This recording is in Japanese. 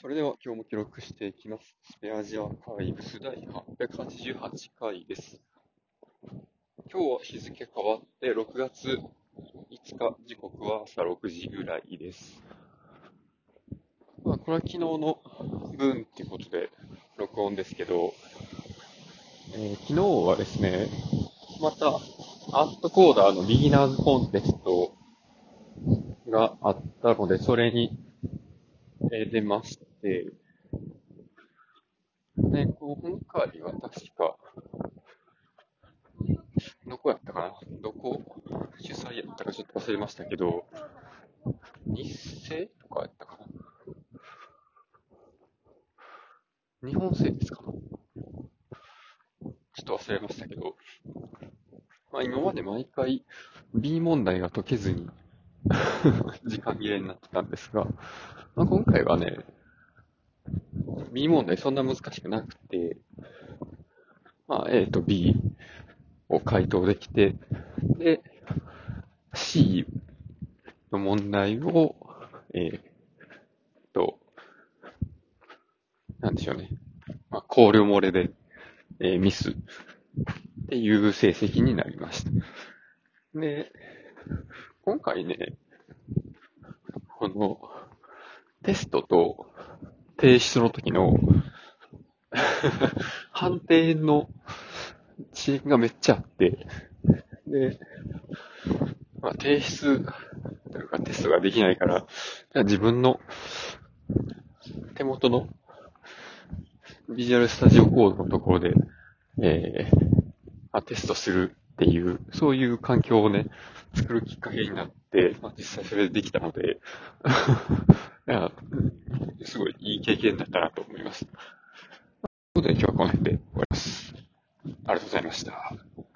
それでは今日も記録していきます。スペアジアーカイブス第888回です。今日は日付変わって6月5日、時刻は朝6時ぐらいです。まあ、これは昨日の分っていうことで録音ですけど、えー昨日はですね、またアートコーダーのビギナーズコンテストがあったので、それにえ出まして、で、今回は確か、どこやったかな？どこ？主催やったかちょっと忘れましたけど、日生とかやったかな？日本生ですかちょっと忘れましたけど、まあ今まで毎回 B 問題が解けずに 時間切れになってたんですが、まあ、今回はね、B 問題そんな難しくなくて、まあ A と B を回答できて、で、C の問題を、えーと、なんでしょうね。まあ、考慮漏れで、えーミスっていう成績になりました。で、今回ね、このテストと提出の時の 判定の遅延がめっちゃあって、で、まあ、提出というかテストができないから、自分の手元のビジュアルスタジオコードのところで、えーまあ、テストするっていう、そういう環境をね、作るきっかけになって、まあ、実際それでできたので、いや、い経験だったなと思います。ということで今日はこの辺で終わります。ありがとうございました。